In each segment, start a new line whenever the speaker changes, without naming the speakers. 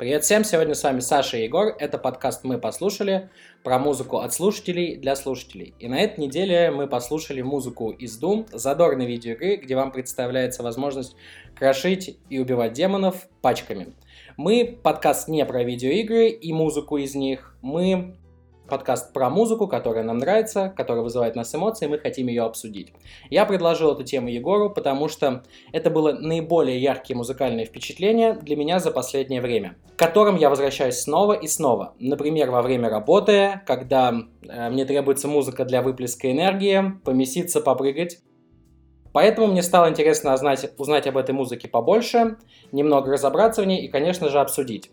Привет всем, сегодня с вами Саша и Егор. Это подкаст «Мы послушали» про музыку от слушателей для слушателей. И на этой неделе мы послушали музыку из Doom, задорной видеоигры, где вам представляется возможность крошить и убивать демонов пачками. Мы подкаст не про видеоигры и музыку из них, мы подкаст про музыку, которая нам нравится, которая вызывает нас эмоции, и мы хотим ее обсудить. Я предложил эту тему Егору, потому что это было наиболее яркие музыкальные впечатления для меня за последнее время, к которым я возвращаюсь снова и снова. Например, во время работы, когда э, мне требуется музыка для выплеска энергии, помеситься, попрыгать. Поэтому мне стало интересно узнать, узнать об этой музыке побольше, немного разобраться в ней и, конечно же, обсудить.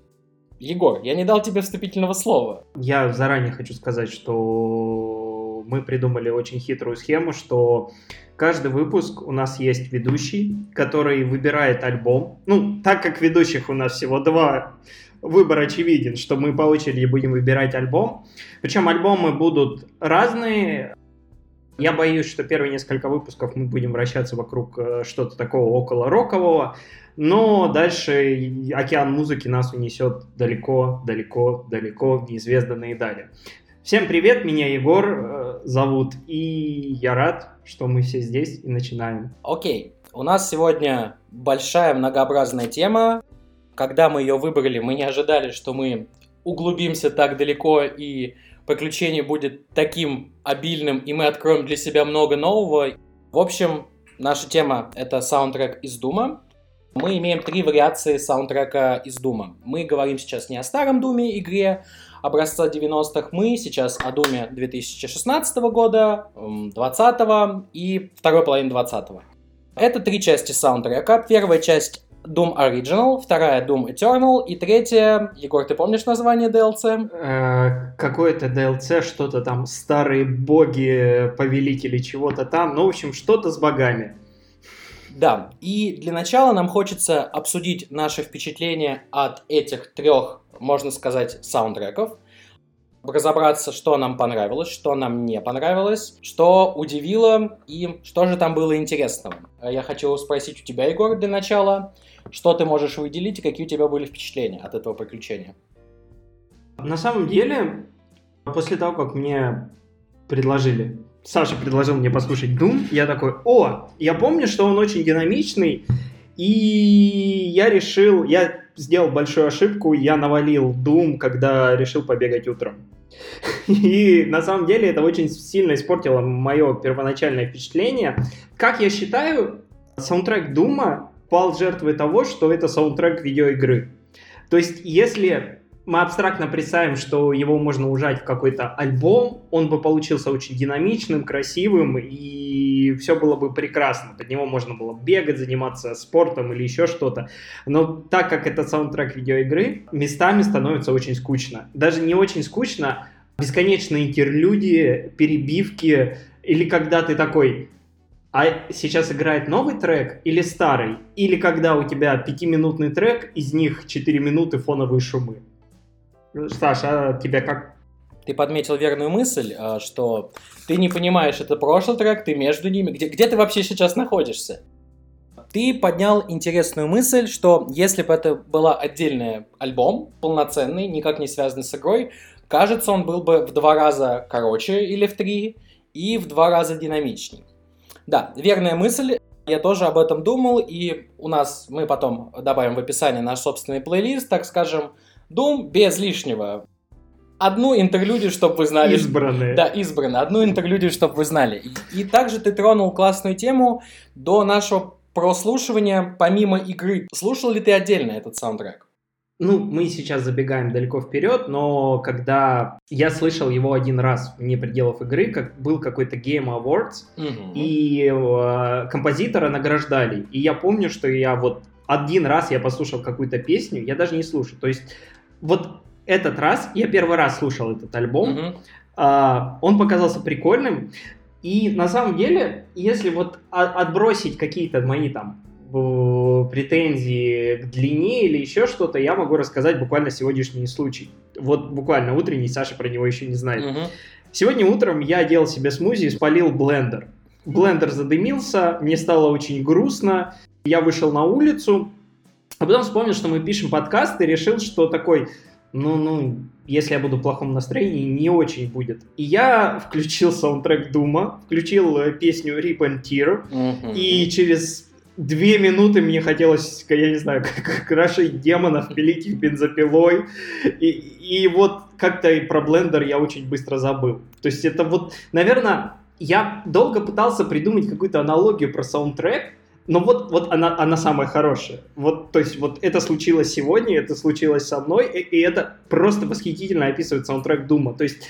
Егор, я не дал тебе вступительного слова.
Я заранее хочу сказать, что мы придумали очень хитрую схему, что каждый выпуск у нас есть ведущий, который выбирает альбом. Ну, так как ведущих у нас всего два, выбор очевиден, что мы по очереди будем выбирать альбом. Причем альбомы будут разные. Я боюсь, что первые несколько выпусков мы будем вращаться вокруг э, что-то такого около рокового, но дальше океан музыки нас унесет далеко, далеко, далеко в неизведанные дали. Всем привет, меня Егор э, зовут, и я рад, что мы все здесь и начинаем.
Окей, у нас сегодня большая многообразная тема. Когда мы ее выбрали, мы не ожидали, что мы углубимся так далеко и приключение будет таким обильным, и мы откроем для себя много нового. В общем, наша тема — это саундтрек из Дума. Мы имеем три вариации саундтрека из Дума. Мы говорим сейчас не о старом Думе игре образца 90-х, мы сейчас о Думе 2016 года, 20 и второй половины 20 -го. Это три части саундтрека. Первая часть Doom Original, вторая Doom Eternal и третья, Егор, ты помнишь название DLC?
Э, какое-то DLC, что-то там, старые боги, повелители чего-то там, ну, в общем, что-то с богами.
Да, и для начала нам хочется обсудить наши впечатления от этих трех, можно сказать, саундтреков, разобраться, что нам понравилось, что нам не понравилось, что удивило и что же там было интересного. Я хочу спросить у тебя, Егор, для начала, что ты можешь выделить и какие у тебя были впечатления от этого приключения?
На самом деле, после того, как мне предложили, Саша предложил мне послушать Doom, я такой, о, я помню, что он очень динамичный, и я решил, я сделал большую ошибку, я навалил Doom, когда решил побегать утром. И на самом деле это очень сильно испортило мое первоначальное впечатление. Как я считаю, саундтрек Дума пал жертвой того, что это саундтрек видеоигры. То есть, если мы абстрактно представим, что его можно ужать в какой-то альбом, он бы получился очень динамичным, красивым, и все было бы прекрасно. Под него можно было бегать, заниматься спортом или еще что-то. Но так как это саундтрек видеоигры, местами становится очень скучно. Даже не очень скучно, бесконечные интерлюдии, перебивки, или когда ты такой, а сейчас играет новый трек или старый? Или когда у тебя пятиминутный трек, из них 4 минуты фоновые шумы? Саша, а тебя как?
Ты подметил верную мысль, а, что ты не понимаешь, это прошлый трек, ты между ними. Где, где ты вообще сейчас находишься? Ты поднял интересную мысль, что если бы это был отдельный альбом, полноценный, никак не связанный с игрой, кажется, он был бы в два раза короче или в три, и в два раза динамичнее. Да, верная мысль. Я тоже об этом думал, и у нас мы потом добавим в описание наш собственный плейлист, так скажем, Doom без лишнего. Одну интерлюдию, чтобы вы знали.
Избранные.
Да, избранные. Одну интерлюдию, чтобы вы знали. И, и также ты тронул классную тему до нашего прослушивания, помимо игры. Слушал ли ты отдельно этот саундтрек?
Ну, мы сейчас забегаем далеко вперед, но когда я слышал его один раз вне пределов игры, как был какой-то Game Awards, угу. и э, композитора награждали. И я помню, что я вот один раз я послушал какую-то песню, я даже не слушал. То есть вот этот раз, я первый раз слушал этот альбом, угу. э, он показался прикольным. И на самом деле, если вот отбросить какие-то мои там претензии к длине или еще что-то, я могу рассказать буквально сегодняшний случай. Вот буквально утренний, Саша про него еще не знает. Угу. Сегодня утром я делал себе смузи и спалил блендер. Блендер задымился, мне стало очень грустно. Я вышел на улицу, А потом вспомнил, что мы пишем подкаст и решил, что такой, ну, ну, если я буду в плохом настроении, не очень будет. И я включил саундтрек Дума, включил э, песню Rip and Tear,
Мгм.
и через две минуты мне хотелось, я не знаю, как крошить демонов, пилить их бензопилой. И, и вот как-то и про блендер я очень быстро забыл. То есть это вот, наверное, я долго пытался придумать какую-то аналогию про саундтрек, но вот, вот она, она самая хорошая. Вот, то есть вот это случилось сегодня, это случилось со мной, и, и это просто восхитительно описывает саундтрек Дума. То есть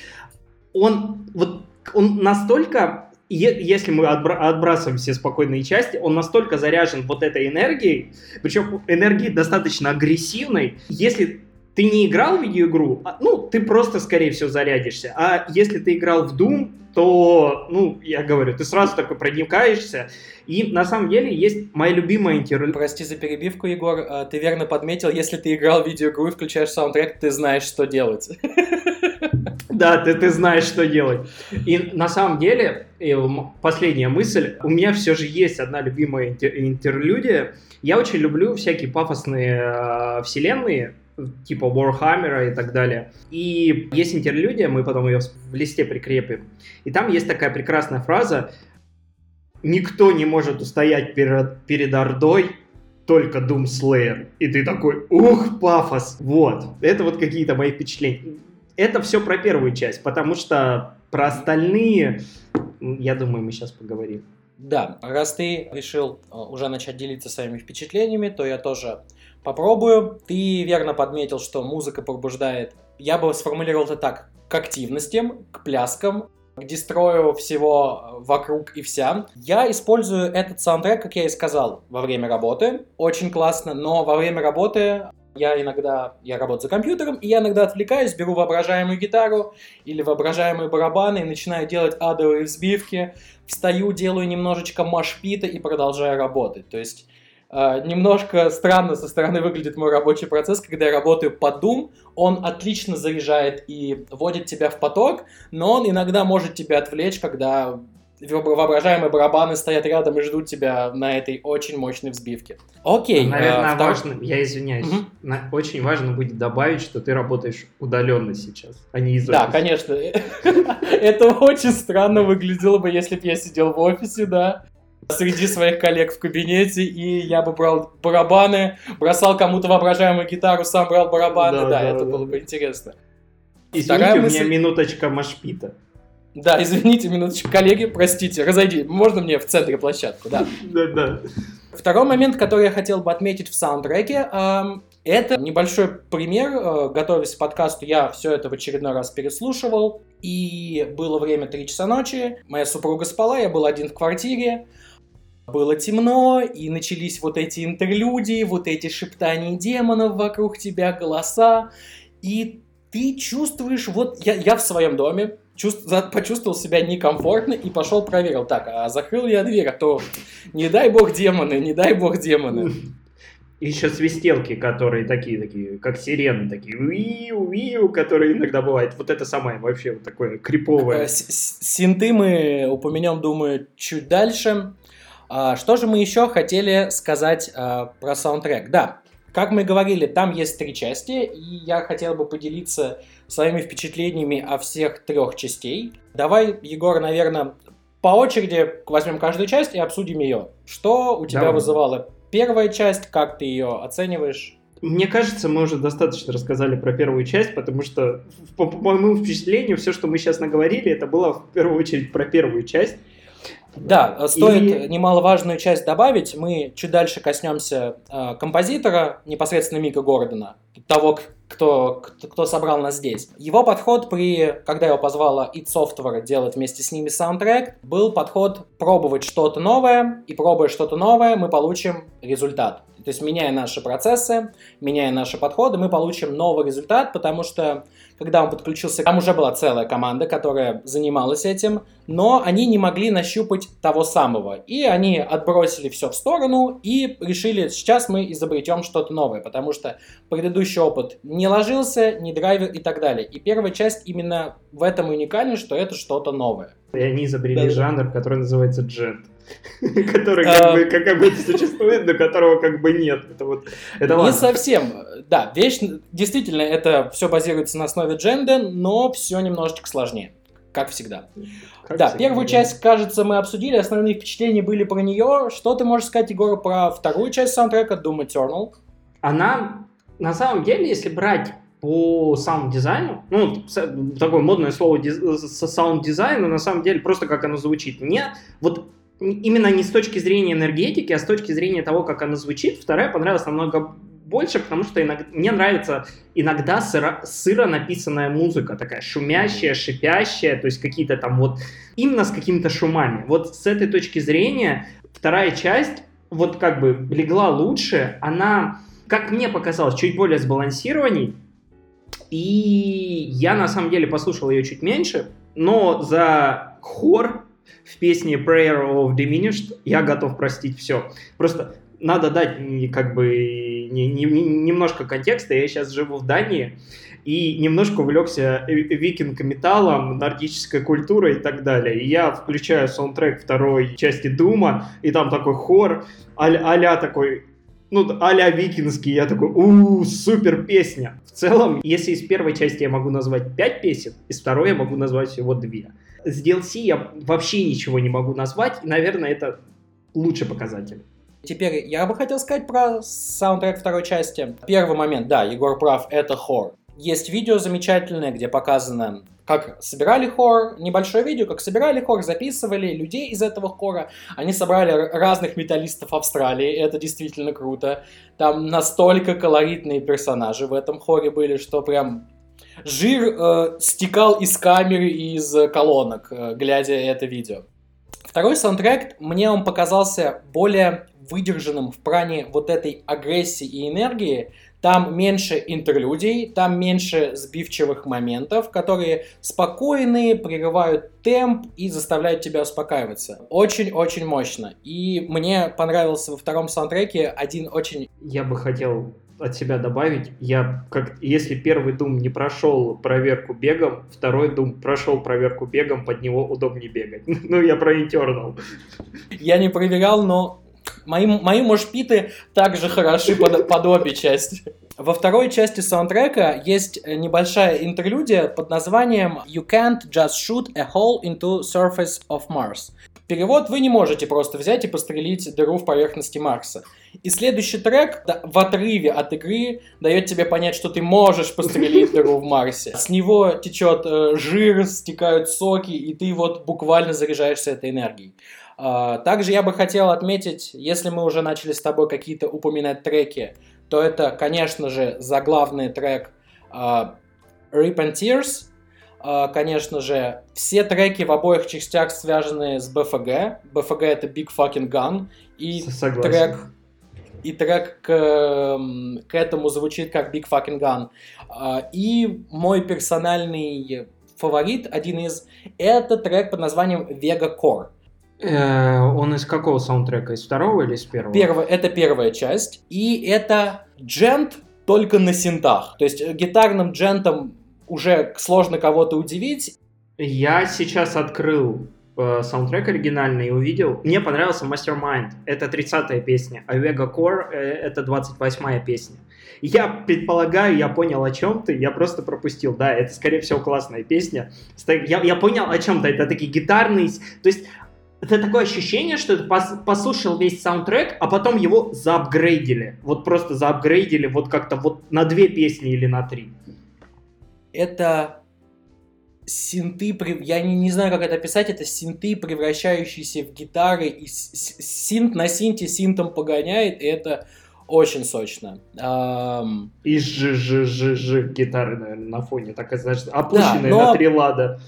он вот он настолько, если мы отбра- отбрасываем все спокойные части, он настолько заряжен вот этой энергией, причем энергией достаточно агрессивной. Если ты не играл в видеоигру, а, ну, ты просто, скорее всего, зарядишься. А если ты играл в Doom, то, ну, я говорю, ты сразу такой проникаешься. И на самом деле есть моя любимая интервью.
Прости за перебивку, Егор. А, Ты верно подметил, если ты играл в видеоигру и включаешь саундтрек, ты знаешь, что делать.
Да, ты, ты знаешь, что делать. И на самом деле, последняя мысль, у меня все же есть одна любимая интер- интерлюдия. Я очень люблю всякие пафосные э, вселенные, типа Warhammer и так далее. И есть интерлюдия, мы потом ее в листе прикрепим. И там есть такая прекрасная фраза «Никто не может устоять перед, перед Ордой, только Doom Slayer». И ты такой «Ух, пафос!» Вот. Это вот какие-то мои впечатления это все про первую часть, потому что про остальные, я думаю, мы сейчас поговорим.
Да, раз ты решил э, уже начать делиться своими впечатлениями, то я тоже попробую. Ты верно подметил, что музыка пробуждает, я бы сформулировал это так, к активностям, к пляскам, к дестрою всего э, вокруг и вся. Я использую этот саундтрек, как я и сказал, во время работы. Очень классно, но во время работы я иногда, я работаю за компьютером, и я иногда отвлекаюсь, беру воображаемую гитару или воображаемые барабаны и начинаю делать адовые взбивки, встаю, делаю немножечко машпита и продолжаю работать. То есть э, немножко странно со стороны выглядит мой рабочий процесс, когда я работаю под Doom, он отлично заряжает и вводит тебя в поток, но он иногда может тебя отвлечь, когда воображаемые барабаны стоят рядом и ждут тебя на этой очень мощной взбивке. Окей. э,
Наверное,
втор-
важно, я извиняюсь,
Мгм.
на- очень важно будет добавить, что ты работаешь удаленно сейчас, а не из
Да,
офиса.
конечно. Это очень странно выглядело бы, если бы я сидел в офисе, да, среди своих коллег в кабинете, и я бы брал барабаны, бросал кому-то воображаемую гитару, сам брал барабаны,
Да,
да,
да,
это
да.
было бы интересно.
Извините,
Вторая
у меня
мысль-
минуточка машпита.
Да, извините, минуточку, коллеги, простите, разойди, можно мне в центре площадку, да.
Да-да.
Второй момент, который я хотел бы отметить в саундтреке, эм, это небольшой пример. Э, Готовясь к подкасту, я все это в очередной раз переслушивал. И было время 3 часа ночи, моя супруга спала, я был один в квартире. Было темно, и начались вот эти интерлюдии, вот эти шептания демонов вокруг тебя, голоса. И ты чувствуешь, вот я, я в своем доме, чувств- почувствовал себя некомфортно и пошел проверил. Так, а закрыл я дверь, а то не дай бог демоны, не дай бог демоны.
И еще свистелки, которые такие, такие, как сирены, такие, уиу, уиу, которые иногда бывают. Вот это самое вообще вот такое криповое.
Э, Синты мы упомянем, думаю, чуть дальше. А, Что же мы еще хотели сказать а, про саундтрек? Да, как мы говорили, там есть три части, и я хотел бы поделиться своими впечатлениями о всех трех частей. Давай, Егор, наверное, по очереди возьмем каждую часть и обсудим ее. Что у тебя
Давай.
вызывала первая часть, как ты ее оцениваешь?
Мне кажется, мы уже достаточно рассказали про первую часть, потому что, по, по моему впечатлению, все, что мы сейчас наговорили, это было в первую очередь про первую часть.
Да, э, стоит
И-
немаловажную часть добавить. Мы чуть дальше коснемся э, композитора, непосредственно Мика Гордона, того, кто, кто, кто собрал нас здесь. Его подход при, когда его позвала id Software делать вместе с ними саундтрек, был подход пробовать что-то новое, и пробуя что-то новое, мы получим результат. То есть, меняя наши процессы, меняя наши подходы, мы получим новый результат, потому что, когда он подключился, там уже была целая команда, которая занималась этим, но они не могли нащупать того самого. И они отбросили все в сторону и решили, сейчас мы изобретем что-то новое, потому что предыдущий опыт не ложился, не драйвер и так далее. И первая часть именно в этом уникальна, что это что-то новое.
И они изобрели жанр, который называется джент. Который как бы, как бы существует, но которого как бы нет. Это вот, это
Не совсем. Да, вещь, действительно, это все базируется на основе дженда, но все немножечко сложнее как всегда. Как да, всегда, первую да. часть, кажется, мы обсудили, основные впечатления были про нее. Что ты можешь сказать, Егор, про вторую часть саундтрека Doom Eternal?
Она, на самом деле, если брать по саунд-дизайну, ну, такое модное слово саунд-дизайну, на самом деле, просто как оно звучит. Мне вот именно не с точки зрения энергетики, а с точки зрения того, как оно звучит, вторая понравилась намного больше, потому что иногда, мне нравится иногда сыро, сыро написанная музыка, такая шумящая, шипящая, то есть какие-то там вот, именно с какими-то шумами. Вот с этой точки зрения вторая часть вот как бы легла лучше, она, как мне показалось, чуть более сбалансированней, и я на самом деле послушал ее чуть меньше, но за хор в песне Prayer of Diminished я готов простить все. Просто надо дать как бы не, не, немножко контекста. Я сейчас живу в Дании и немножко увлекся викинг-металлом, нордической культурой и так далее. И я включаю саундтрек второй части Дума, и там такой хор а-ля такой ну, а-ля викинский, я такой, у супер песня. В целом, если из первой части я могу назвать пять песен, из второй я могу назвать всего две. С DLC я вообще ничего не могу назвать, и, наверное, это лучший показатель.
Теперь я бы хотел сказать про саундтрек второй части. Первый момент, да, Егор прав, это хор. Есть видео замечательное, где показано, как собирали хор, небольшое видео, как собирали хор, записывали людей из этого хора. Они собрали разных металлистов Австралии, это действительно круто. Там настолько колоритные персонажи в этом хоре были, что прям жир э, стекал из камеры и из колонок, э, глядя это видео. Второй саундтрек, мне он показался более выдержанным в плане вот этой агрессии и энергии, там меньше интерлюдий, там меньше сбивчивых моментов, которые спокойные, прерывают темп и заставляют тебя успокаиваться. Очень-очень мощно. И мне понравился во втором саундтреке один очень...
Я бы хотел от себя добавить, я как если первый Doom не прошел проверку бегом, второй Doom прошел проверку бегом, под него удобнее бегать. ну, я про Eternal.
Я не проверял, но Мои, мои мошпиты также хороши под, под обе части. Во второй части саундтрека есть небольшая интерлюдия под названием You can't just shoot a hole into surface of Mars. Перевод вы не можете просто взять и пострелить дыру в поверхности Марса. И следующий трек в отрыве от игры дает тебе понять, что ты можешь пострелить дыру в Марсе. С него течет э, жир, стекают соки, и ты вот буквально заряжаешься этой энергией. А, также я бы хотел отметить, если мы уже начали с тобой какие-то упоминать треки, то это, конечно же, заглавный трек uh, Rip and Tears. Uh, конечно же, все треки в обоих частях связаны с BFG. BFG это Big Fucking Gun. И Согласен. трек и трек к, к этому звучит как Big Fucking Gun. И мой персональный фаворит, один из, это трек под названием Vega Core.
Э, он из какого саундтрека? Из второго или из первого?
Первое, это первая часть. И это джент только на синтах. То есть гитарным джентом уже сложно кого-то удивить.
Я сейчас открыл э, саундтрек оригинальный и увидел. Мне понравился Mastermind. Это 30-я песня. А Vega Core э, это 28-я песня. Я предполагаю, я понял, о чем ты, я просто пропустил. Да, это, скорее всего, классная песня. Я, я понял, о чем ты. Это такие гитарные... То есть это такое ощущение, что ты пос послушал весь саундтрек, а потом его заапгрейдили. Вот просто заапгрейдили вот как-то вот на две песни или на три.
Это синты, я не, не знаю, как это описать, это синты, превращающиеся в гитары, и синт на синте синтом погоняет, и это очень сочно. Um...
И ж ж ж ж гитары, наверное, на фоне, так значит, опущенные да, но... на три лада.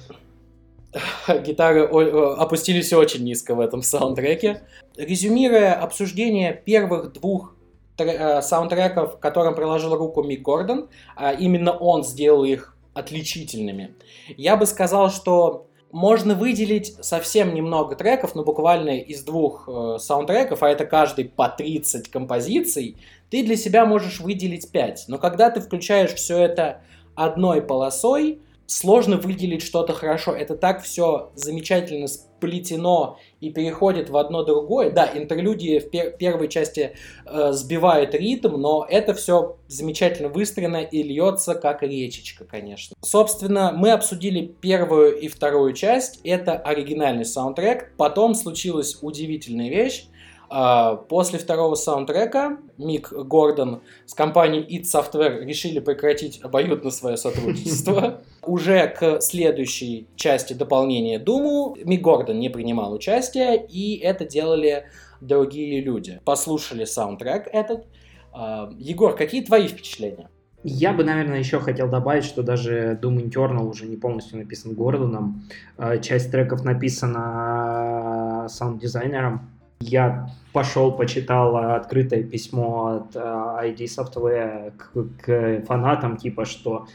гитары опустились очень низко в этом саундтреке. Резюмируя обсуждение первых двух э, саундтреков, которым приложил руку Мик Гордон, а именно он сделал их отличительными, я бы сказал, что можно выделить совсем немного треков, но буквально из двух э, саундтреков, а это каждый по 30 композиций, ты для себя можешь выделить 5. Но когда ты включаешь все это одной полосой, сложно выделить что-то хорошо. Это так все замечательно сплетено и переходит в одно другое. Да, интерлюдии в пер первой части э, сбивают ритм, но это все замечательно выстроено и льется как речечка, конечно. Собственно, мы обсудили первую и вторую часть. Это оригинальный саундтрек. Потом случилась удивительная вещь. А, после второго саундтрека Мик Гордон с компанией id Software решили прекратить обоюдно свое сотрудничество. Уже к следующей части дополнения Думу Мик Гордон не принимал участия, и это делали другие люди. Послушали саундтрек этот. А, Егор, какие твои впечатления?
Я бы, наверное, еще хотел добавить, что даже Doom Eternal уже не полностью написан Гордоном. А, часть треков написана саунд-дизайнером я пошел, почитал открытое письмо от э, id Software к, к фанатам, типа, что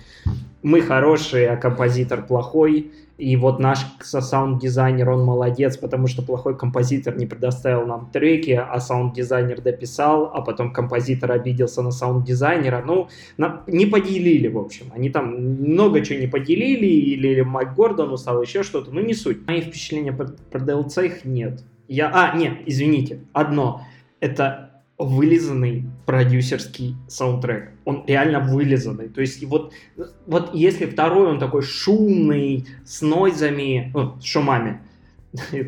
мы хорошие, а композитор плохой, и вот наш саунд-дизайнер, он молодец, потому что плохой композитор не предоставил нам треки, а саунд-дизайнер дописал, а потом композитор обиделся на саунд-дизайнера. Ну, на, не поделили, в общем. Они там много чего не поделили, или Майк Гордон устал, еще что-то. Ну, не суть. Мои впечатления про, про DLC их нет. Я, а, нет, извините, одно. Это вылизанный продюсерский саундтрек. Он реально вылизанный. То есть вот, вот если второй, он такой шумный, с нойзами, ну, с шумами,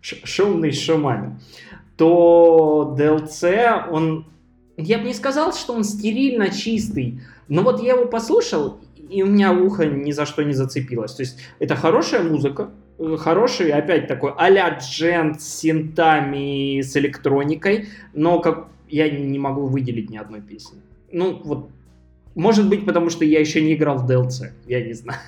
шумный с шумами, то DLC, он, я бы не сказал, что он стерильно чистый, но вот я его послушал, и у меня ухо ни за что не зацепилось. То есть это хорошая музыка, хороший, опять такой а-ля джент с синтами, с электроникой, но как я не могу выделить ни одной песни. Ну, вот, может быть, потому что я еще не играл в DLC, я не знаю.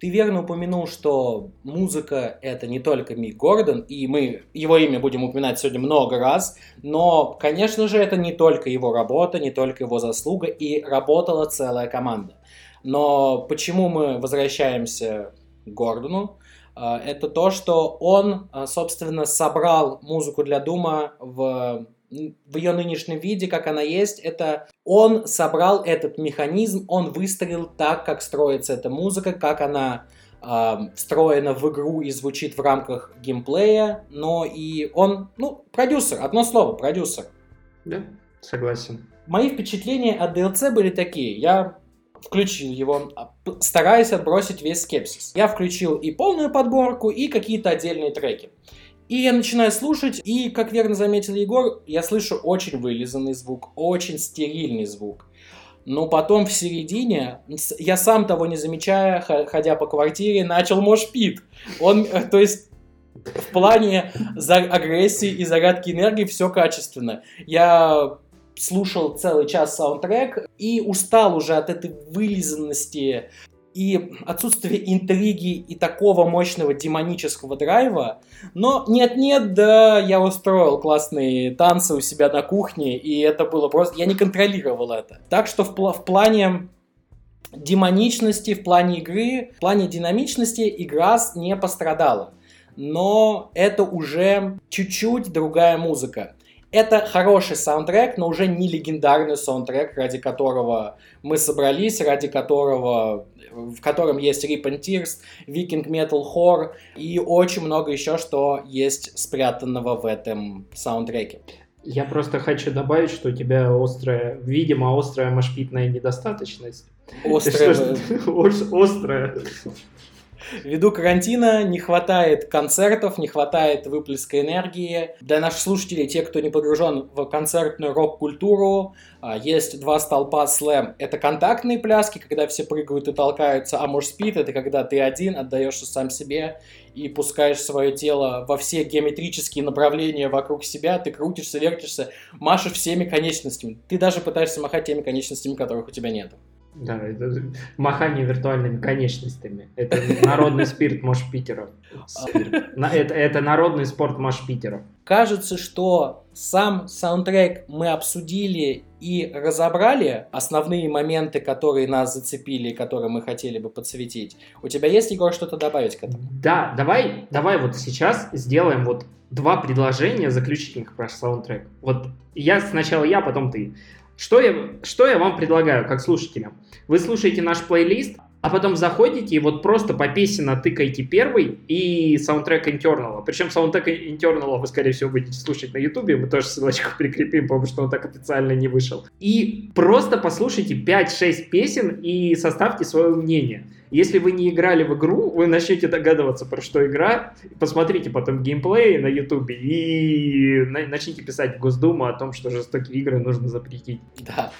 Ты верно упомянул, что музыка это не только Мик Гордон, и мы его имя будем упоминать сегодня много раз, но, конечно же, это не только его работа, не только его заслуга, и работала целая команда. Но почему мы возвращаемся Гордону, а, это то, что он, а, собственно, собрал музыку для Дума в, в ее нынешнем виде, как она есть. Это он собрал этот механизм, он выстроил так, как строится эта музыка, как она э, встроена в игру и звучит в рамках геймплея, но и он, ну, продюсер, одно слово, продюсер.
Да, согласен.
Мои впечатления от DLC были такие. Я включил его, а, стараясь отбросить весь скепсис. Я включил и полную подборку, и какие-то отдельные треки. И я начинаю слушать, и, как верно заметил Егор, я слышу очень вылизанный звук, очень стерильный звук. Но потом в середине, я сам того не замечая, ходя по квартире, начал мошпит. Он, э, то есть, в плане агрессии и зарядки энергии все качественно. Я слушал целый час саундтрек и устал уже от этой вылизанности и отсутствия интриги и такого мощного демонического драйва. Но нет-нет, да, я устроил классные танцы у себя на кухне, и это было просто... Я не контролировал это. Так что в, пл- в плане демоничности, в плане игры, в плане динамичности игра не пострадала. Но это уже чуть-чуть другая музыка. Это хороший саундтрек, но уже не легендарный саундтрек, ради которого мы собрались, ради которого, в котором есть Rip and Tears, Viking Metal Horror и очень много еще, что есть спрятанного в этом саундтреке.
Я просто хочу добавить, что у тебя острая, видимо, острая машпитная недостаточность.
Острая.
Острая.
Ввиду карантина не хватает концертов, не хватает выплеска энергии. Для наших слушателей, те, кто не погружен в концертную рок-культуру, а, есть два столпа слэм. Это контактные пляски, когда все прыгают и толкаются, а может спит, это когда ты один, отдаешься сам себе и пускаешь свое тело во все геометрические направления вокруг себя, ты крутишься, вертишься, машешь всеми конечностями. Ты даже пытаешься махать теми конечностями, которых у тебя нет.
Да, это махание виртуальными конечностями. Это народный спирт Мош-Питера. Это, это народный спорт Мош-Питера.
Кажется, что сам саундтрек мы обсудили и разобрали основные моменты, которые нас зацепили, которые мы хотели бы подсветить. У тебя есть, Егор, что-то добавить к этому?
Да, давай, давай вот сейчас сделаем вот два предложения заключительных про саундтрек. Вот я сначала я, потом ты. Что я, что я вам предлагаю, как слушателям? Вы слушаете наш плейлист, а потом заходите и вот просто по песенно тыкаете первый и саундтрек Internal. Причем саундтрек Internal вы, скорее всего, будете слушать на Ютубе, мы тоже ссылочку прикрепим, потому что он так официально не вышел. И просто послушайте 5-6 песен и составьте свое мнение. Если вы не играли в игру, вы начнете догадываться, про что игра. Посмотрите потом геймплей на ютубе и начните писать в Госдуму о том, что жестокие игры нужно запретить.
Да.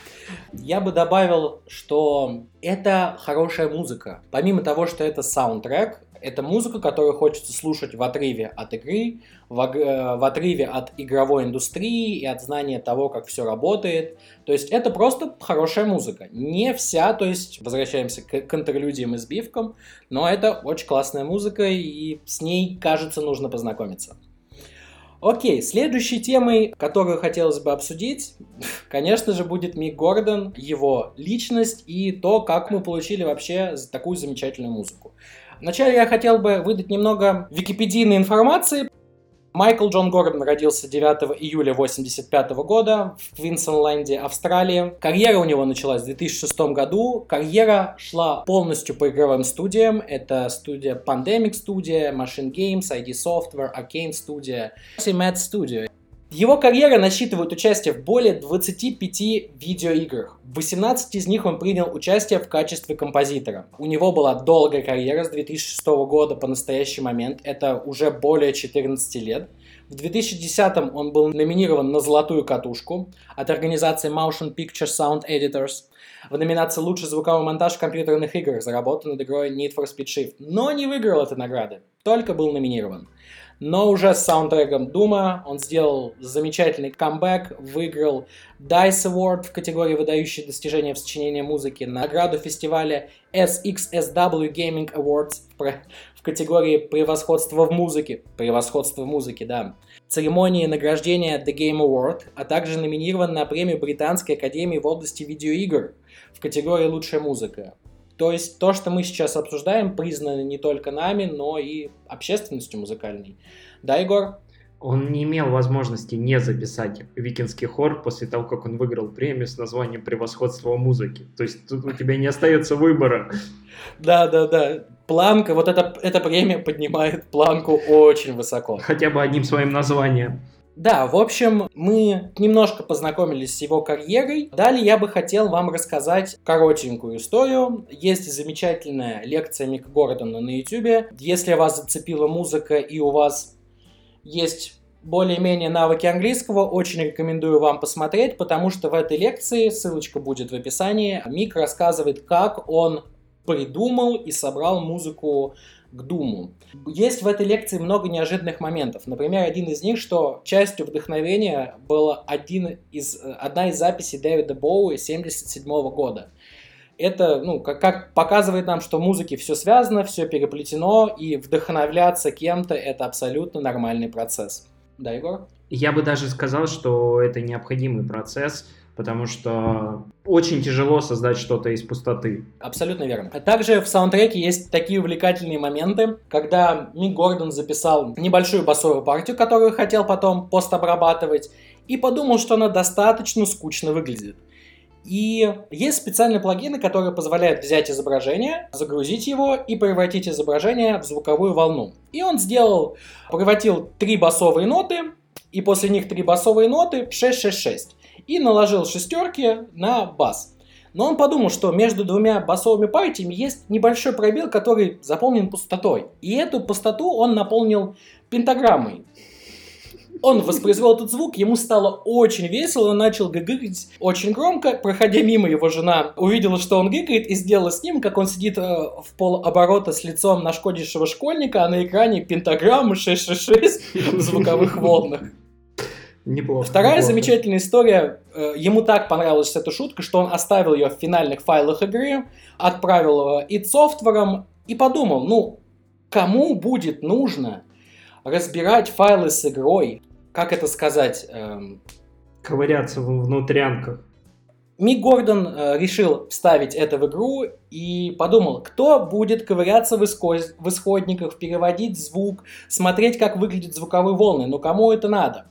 Я бы добавил, что это хорошая музыка. Помимо того, что это саундтрек, это музыка, которую хочется слушать в отрыве от игры, в, э, в отрыве от игровой индустрии и от знания того, как все работает. То есть это просто хорошая музыка. Не вся, то есть возвращаемся к, к интерлюдиям и сбивкам, но это очень классная музыка, и с ней, кажется, нужно познакомиться. Окей, следующей темой, которую хотелось бы обсудить, конечно же, будет Мик Гордон, его личность и то, как мы получили вообще такую замечательную музыку. Вначале я хотел бы выдать немного википедийной информации. Майкл Джон Гордон родился 9 июля 1985 года в Квинсленде, Австралия. Карьера у него началась в 2006 году. Карьера шла полностью по игровым студиям. Это студия Pandemic Studio, Machine Games, ID Software, Arcane Studio, Mad Studio. Его карьера насчитывает участие в более 25 видеоиграх. В 18 из них он принял участие в качестве композитора. У него была долгая карьера с 2006 года по настоящий момент. Это уже более 14 лет. В 2010 он был номинирован на «Золотую катушку» от организации Motion Picture Sound Editors в номинации «Лучший звуковой монтаж компьютерных играх», заработан над игрой Need for Speed Shift, но не выиграл этой награды, только был номинирован но уже с саундтреком Дума он сделал замечательный камбэк, выиграл DICE Award в категории «Выдающие достижения в сочинении музыки», награду фестиваля SXSW Gaming Awards в категории «Превосходство в музыке», «Превосходство в музыке», да, церемонии награждения The Game Award, а также номинирован на премию Британской Академии в области видеоигр в категории «Лучшая музыка». То есть то, что мы сейчас обсуждаем, признано не только нами, но и общественностью музыкальной. Да, Егор?
Он не имел возможности не записать викинский хор после того, как он выиграл премию с названием «Превосходство музыки». То есть тут у тебя не остается выбора.
Да, да, да. Планка, вот эта, эта премия поднимает планку очень высоко.
Хотя бы одним своим названием.
Да, в общем, мы немножко познакомились с его карьерой. Далее я бы хотел вам рассказать коротенькую историю. Есть замечательная лекция Мика Гордона на YouTube. Если вас зацепила музыка и у вас есть более-менее навыки английского, очень рекомендую вам посмотреть, потому что в этой лекции, ссылочка будет в описании, Мик рассказывает, как он придумал и собрал музыку к Думу. Есть в этой лекции много неожиданных моментов. Например, один из них, что частью вдохновения была один из, одна из записей Дэвида Боуи 1977 года. Это, ну, как, как показывает нам, что в музыке все связано, все переплетено, и вдохновляться кем-то это абсолютно нормальный процесс. Да, Егор?
Я бы даже сказал, что это необходимый процесс, потому что очень тяжело создать что-то из пустоты.
Абсолютно верно. А также в саундтреке есть такие увлекательные моменты, когда Мик Гордон записал небольшую басовую партию, которую хотел потом постобрабатывать, и подумал, что она достаточно скучно выглядит. И есть специальные плагины, которые позволяют взять изображение, загрузить его и превратить изображение в звуковую волну. И он сделал, превратил три басовые ноты, и после них три басовые ноты 666 и наложил шестерки на бас. Но он подумал, что между двумя басовыми партиями есть небольшой пробел, который заполнен пустотой. И эту пустоту он наполнил пентаграммой. Он воспроизвел этот звук, ему стало очень весело, он начал гыгать очень громко. Проходя мимо, его жена увидела, что он гыкает, и сделала с ним, как он сидит э, в полоборота с лицом нашкодившего школьника, а на экране пентаграммы 666 в звуковых волнах.
Неплохо.
Вторая
неплохо.
замечательная история. Э, ему так понравилась эта шутка, что он оставил ее в финальных файлах игры, отправил ее id софтвером и подумал, ну, кому будет нужно разбирать файлы с игрой, как это сказать? Эм...
Ковыряться в внутрянках.
Мик Гордон э, решил вставить это в игру и подумал, кто будет ковыряться в, исход... в исходниках, переводить звук, смотреть, как выглядят звуковые волны, но кому это надо?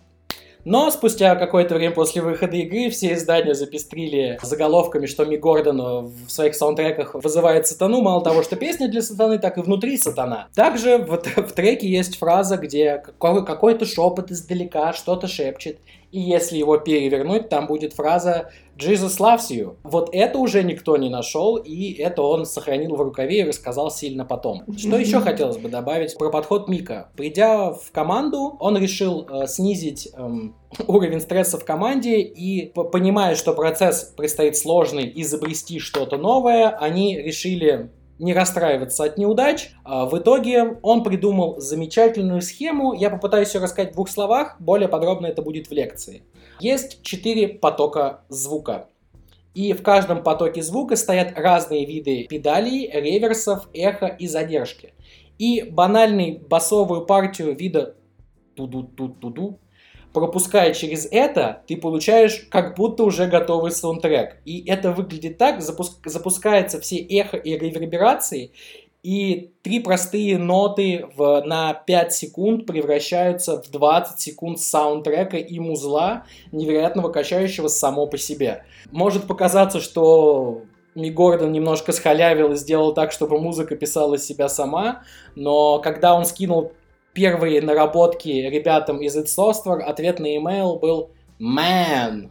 Но спустя какое-то время после выхода игры все издания запестрили заголовками, что Ми Гордон в своих саундтреках вызывает сатану. Мало того, что песня для сатаны, так и внутри сатана. Также в, в треке есть фраза, где какой-то шепот издалека что-то шепчет. И если его перевернуть, там будет фраза Jesus loves you. Вот это уже никто не нашел, и это он сохранил в рукаве и рассказал сильно потом. Что еще хотелось бы добавить про подход Мика? Придя в команду, он решил э, снизить эм, уровень стресса в команде и, понимая, что процесс предстоит сложный, изобрести что-то новое, они решили не расстраиваться от неудач. А в итоге он придумал замечательную схему. Я попытаюсь ее рассказать в двух словах, более подробно это будет в лекции. Есть четыре потока звука. И в каждом потоке звука стоят разные виды педалей, реверсов, эхо и задержки. И банальный басовую партию вида туду-ту-туду пропуская через это, ты получаешь как будто уже готовый саундтрек. И это выглядит так, запуск, запускаются все эхо и реверберации, и три простые ноты в, на 5 секунд превращаются в 20 секунд саундтрека и музла, невероятного качающего само по себе. Может показаться, что Ми Гордон немножко схалявил и сделал так, чтобы музыка писала себя сама, но когда он скинул первые наработки ребятам из It Software, ответ на email был «Man».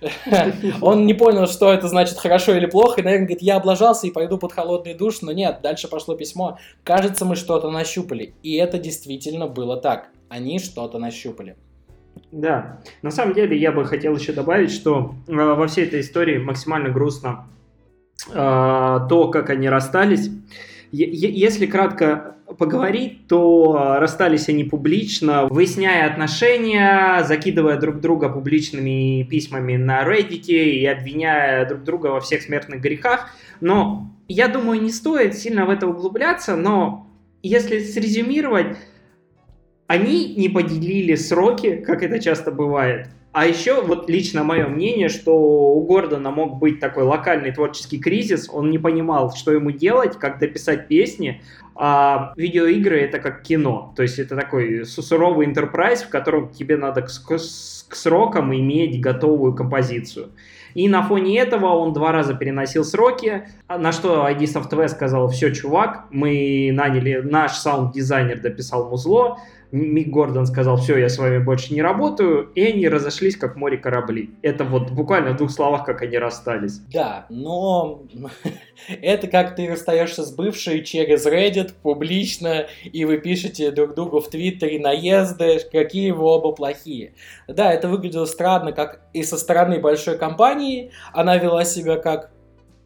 Он не понял, что это значит хорошо или плохо, и, наверное, говорит, я облажался и пойду под холодный душ, но нет, дальше пошло письмо. Кажется, мы что-то нащупали. И это действительно было так. Они что-то нащупали.
Да, на самом деле я бы хотел еще добавить, что э, во всей этой истории максимально грустно э, то, как они расстались. Если кратко поговорить, то расстались они публично, выясняя отношения, закидывая друг друга публичными письмами на Reddit и обвиняя друг друга во всех смертных грехах. Но я думаю, не стоит сильно в это углубляться, но если срезюмировать, они не поделили сроки, как это часто бывает. А еще, вот лично мое мнение, что у Гордона мог быть такой локальный творческий кризис, он не понимал, что ему делать, как дописать песни, а видеоигры это как кино, то есть это такой суровый enterprise, в котором тебе надо к, к, к срокам иметь готовую композицию. И на фоне этого он два раза переносил сроки, на что ID Software сказал, все, чувак, мы наняли, наш саунд-дизайнер дописал музло, Мик Гордон сказал, все, я с вами больше не работаю, и они разошлись, как море корабли. Это вот буквально в двух словах, как они расстались.
Да, но это как ты расстаешься с бывшей через Reddit публично, и вы пишете друг другу в Твиттере наезды, какие вы оба плохие. Да, это выглядело странно, как и со стороны большой компании она вела себя как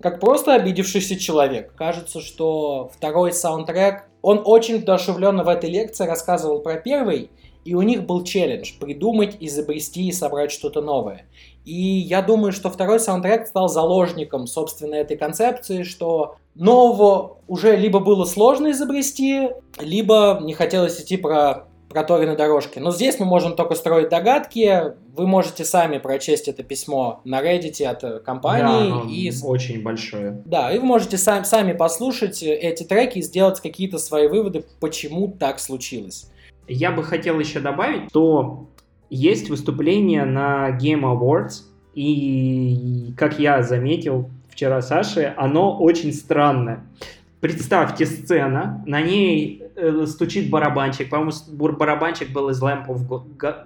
как просто обидевшийся человек. Кажется, что второй саундтрек он очень вдохновленно в этой лекции рассказывал про первый, и у них был челлендж придумать, изобрести и собрать что-то новое. И я думаю, что второй саундтрек стал заложником, собственно, этой концепции, что нового уже либо было сложно изобрести, либо не хотелось идти про проторенной дорожки. Но здесь мы можем только строить догадки. Вы можете сами прочесть это письмо на Reddit от компании.
Да, и... очень большое.
Да, и вы можете сами, сами послушать эти треки и сделать какие-то свои выводы, почему так случилось.
Я бы хотел еще добавить, что есть выступление на Game Awards, и, как я заметил вчера Саше, оно очень странное. Представьте сцена, на ней э, стучит барабанчик. По-моему, барабанчик был из Lamp of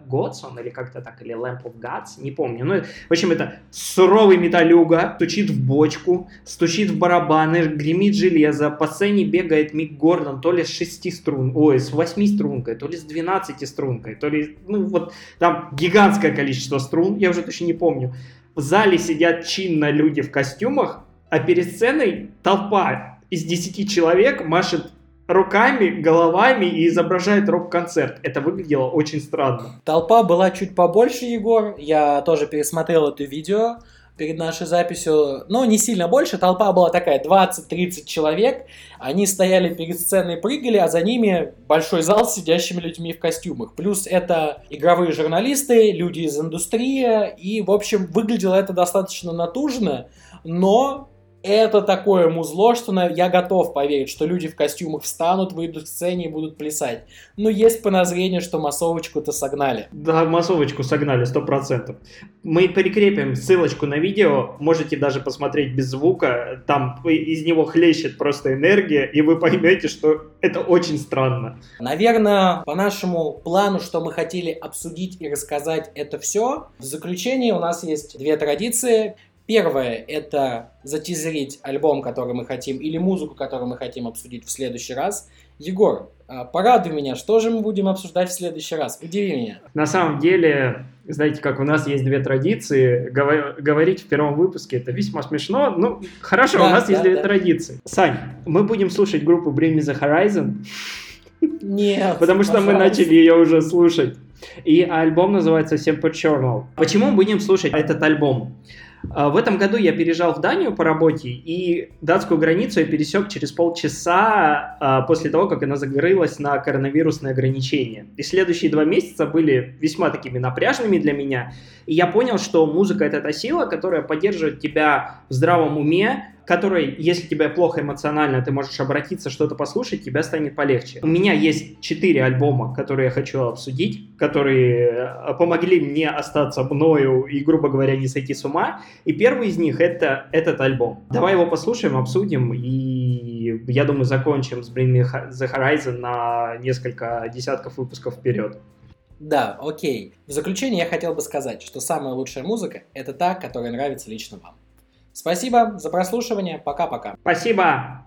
Gods, он или как-то так, или Lamp of Gods, не помню. Ну, в общем, это суровый металюга, стучит в бочку, стучит в барабаны, гремит железо. По сцене бегает Мик Гордон то ли с 6 струн, ой, с 8 стрункой, то ли с 12 стрункой, то ли, ну, вот там гигантское количество струн, я уже точно не помню. В зале сидят чинно люди в костюмах, а перед сценой толпа из 10 человек машет руками, головами и изображает рок-концерт. Это выглядело очень странно.
Толпа была чуть побольше, Егор. Я тоже пересмотрел это видео перед нашей записью. Но не сильно больше. Толпа была такая 20-30 человек. Они стояли перед сценой, прыгали, а за ними большой зал с сидящими людьми в костюмах. Плюс это игровые журналисты, люди из индустрии. И, в общем, выглядело это достаточно натужно. Но это такое музло, что на... я готов поверить, что люди в костюмах встанут, выйдут к сцене и будут плясать. Но есть подозрение, что массовочку-то согнали.
Да, массовочку согнали, сто процентов. Мы прикрепим ссылочку на видео, можете даже посмотреть без звука, там из него хлещет просто энергия, и вы поймете, что это очень странно.
Наверное, по нашему плану, что мы хотели обсудить и рассказать это все, в заключении у нас есть две традиции. Первое – это затизерить альбом, который мы хотим, или музыку, которую мы хотим обсудить в следующий раз. Егор, а, порадуй меня, что же мы будем обсуждать в следующий раз? Удиви меня.
На самом деле, знаете, как у нас есть две традиции. Говорить в первом выпуске это весьма смешно. Ну, хорошо, да, у нас да, есть две да. традиции. Сань, мы будем слушать группу Bring Me The Horizon.
Нет.
Потому что мы начали ее уже слушать. И альбом называется Simple Journal. Почему мы будем слушать этот альбом? А, в этом году я переезжал в Данию по работе, и датскую границу я пересек через полчаса а, после того, как она закрылась на коронавирусные ограничения. И следующие два месяца были весьма такими напряжными для меня, и я понял, что музыка — это та сила, которая поддерживает тебя в здравом уме, которой, если тебе плохо эмоционально, ты можешь обратиться, что-то послушать, тебе станет полегче. У меня есть четыре альбома, которые я хочу обсудить, которые э, помогли мне остаться мною и, грубо говоря, не сойти с ума. И первый из них это этот альбом. Давай его послушаем, обсудим и, я думаю, закончим с Bring Me The Horizon на несколько десятков выпусков вперед.
Да, окей. В заключение я хотел бы сказать, что самая лучшая музыка – это та, которая нравится лично вам. Спасибо за прослушивание. Пока-пока.
Спасибо.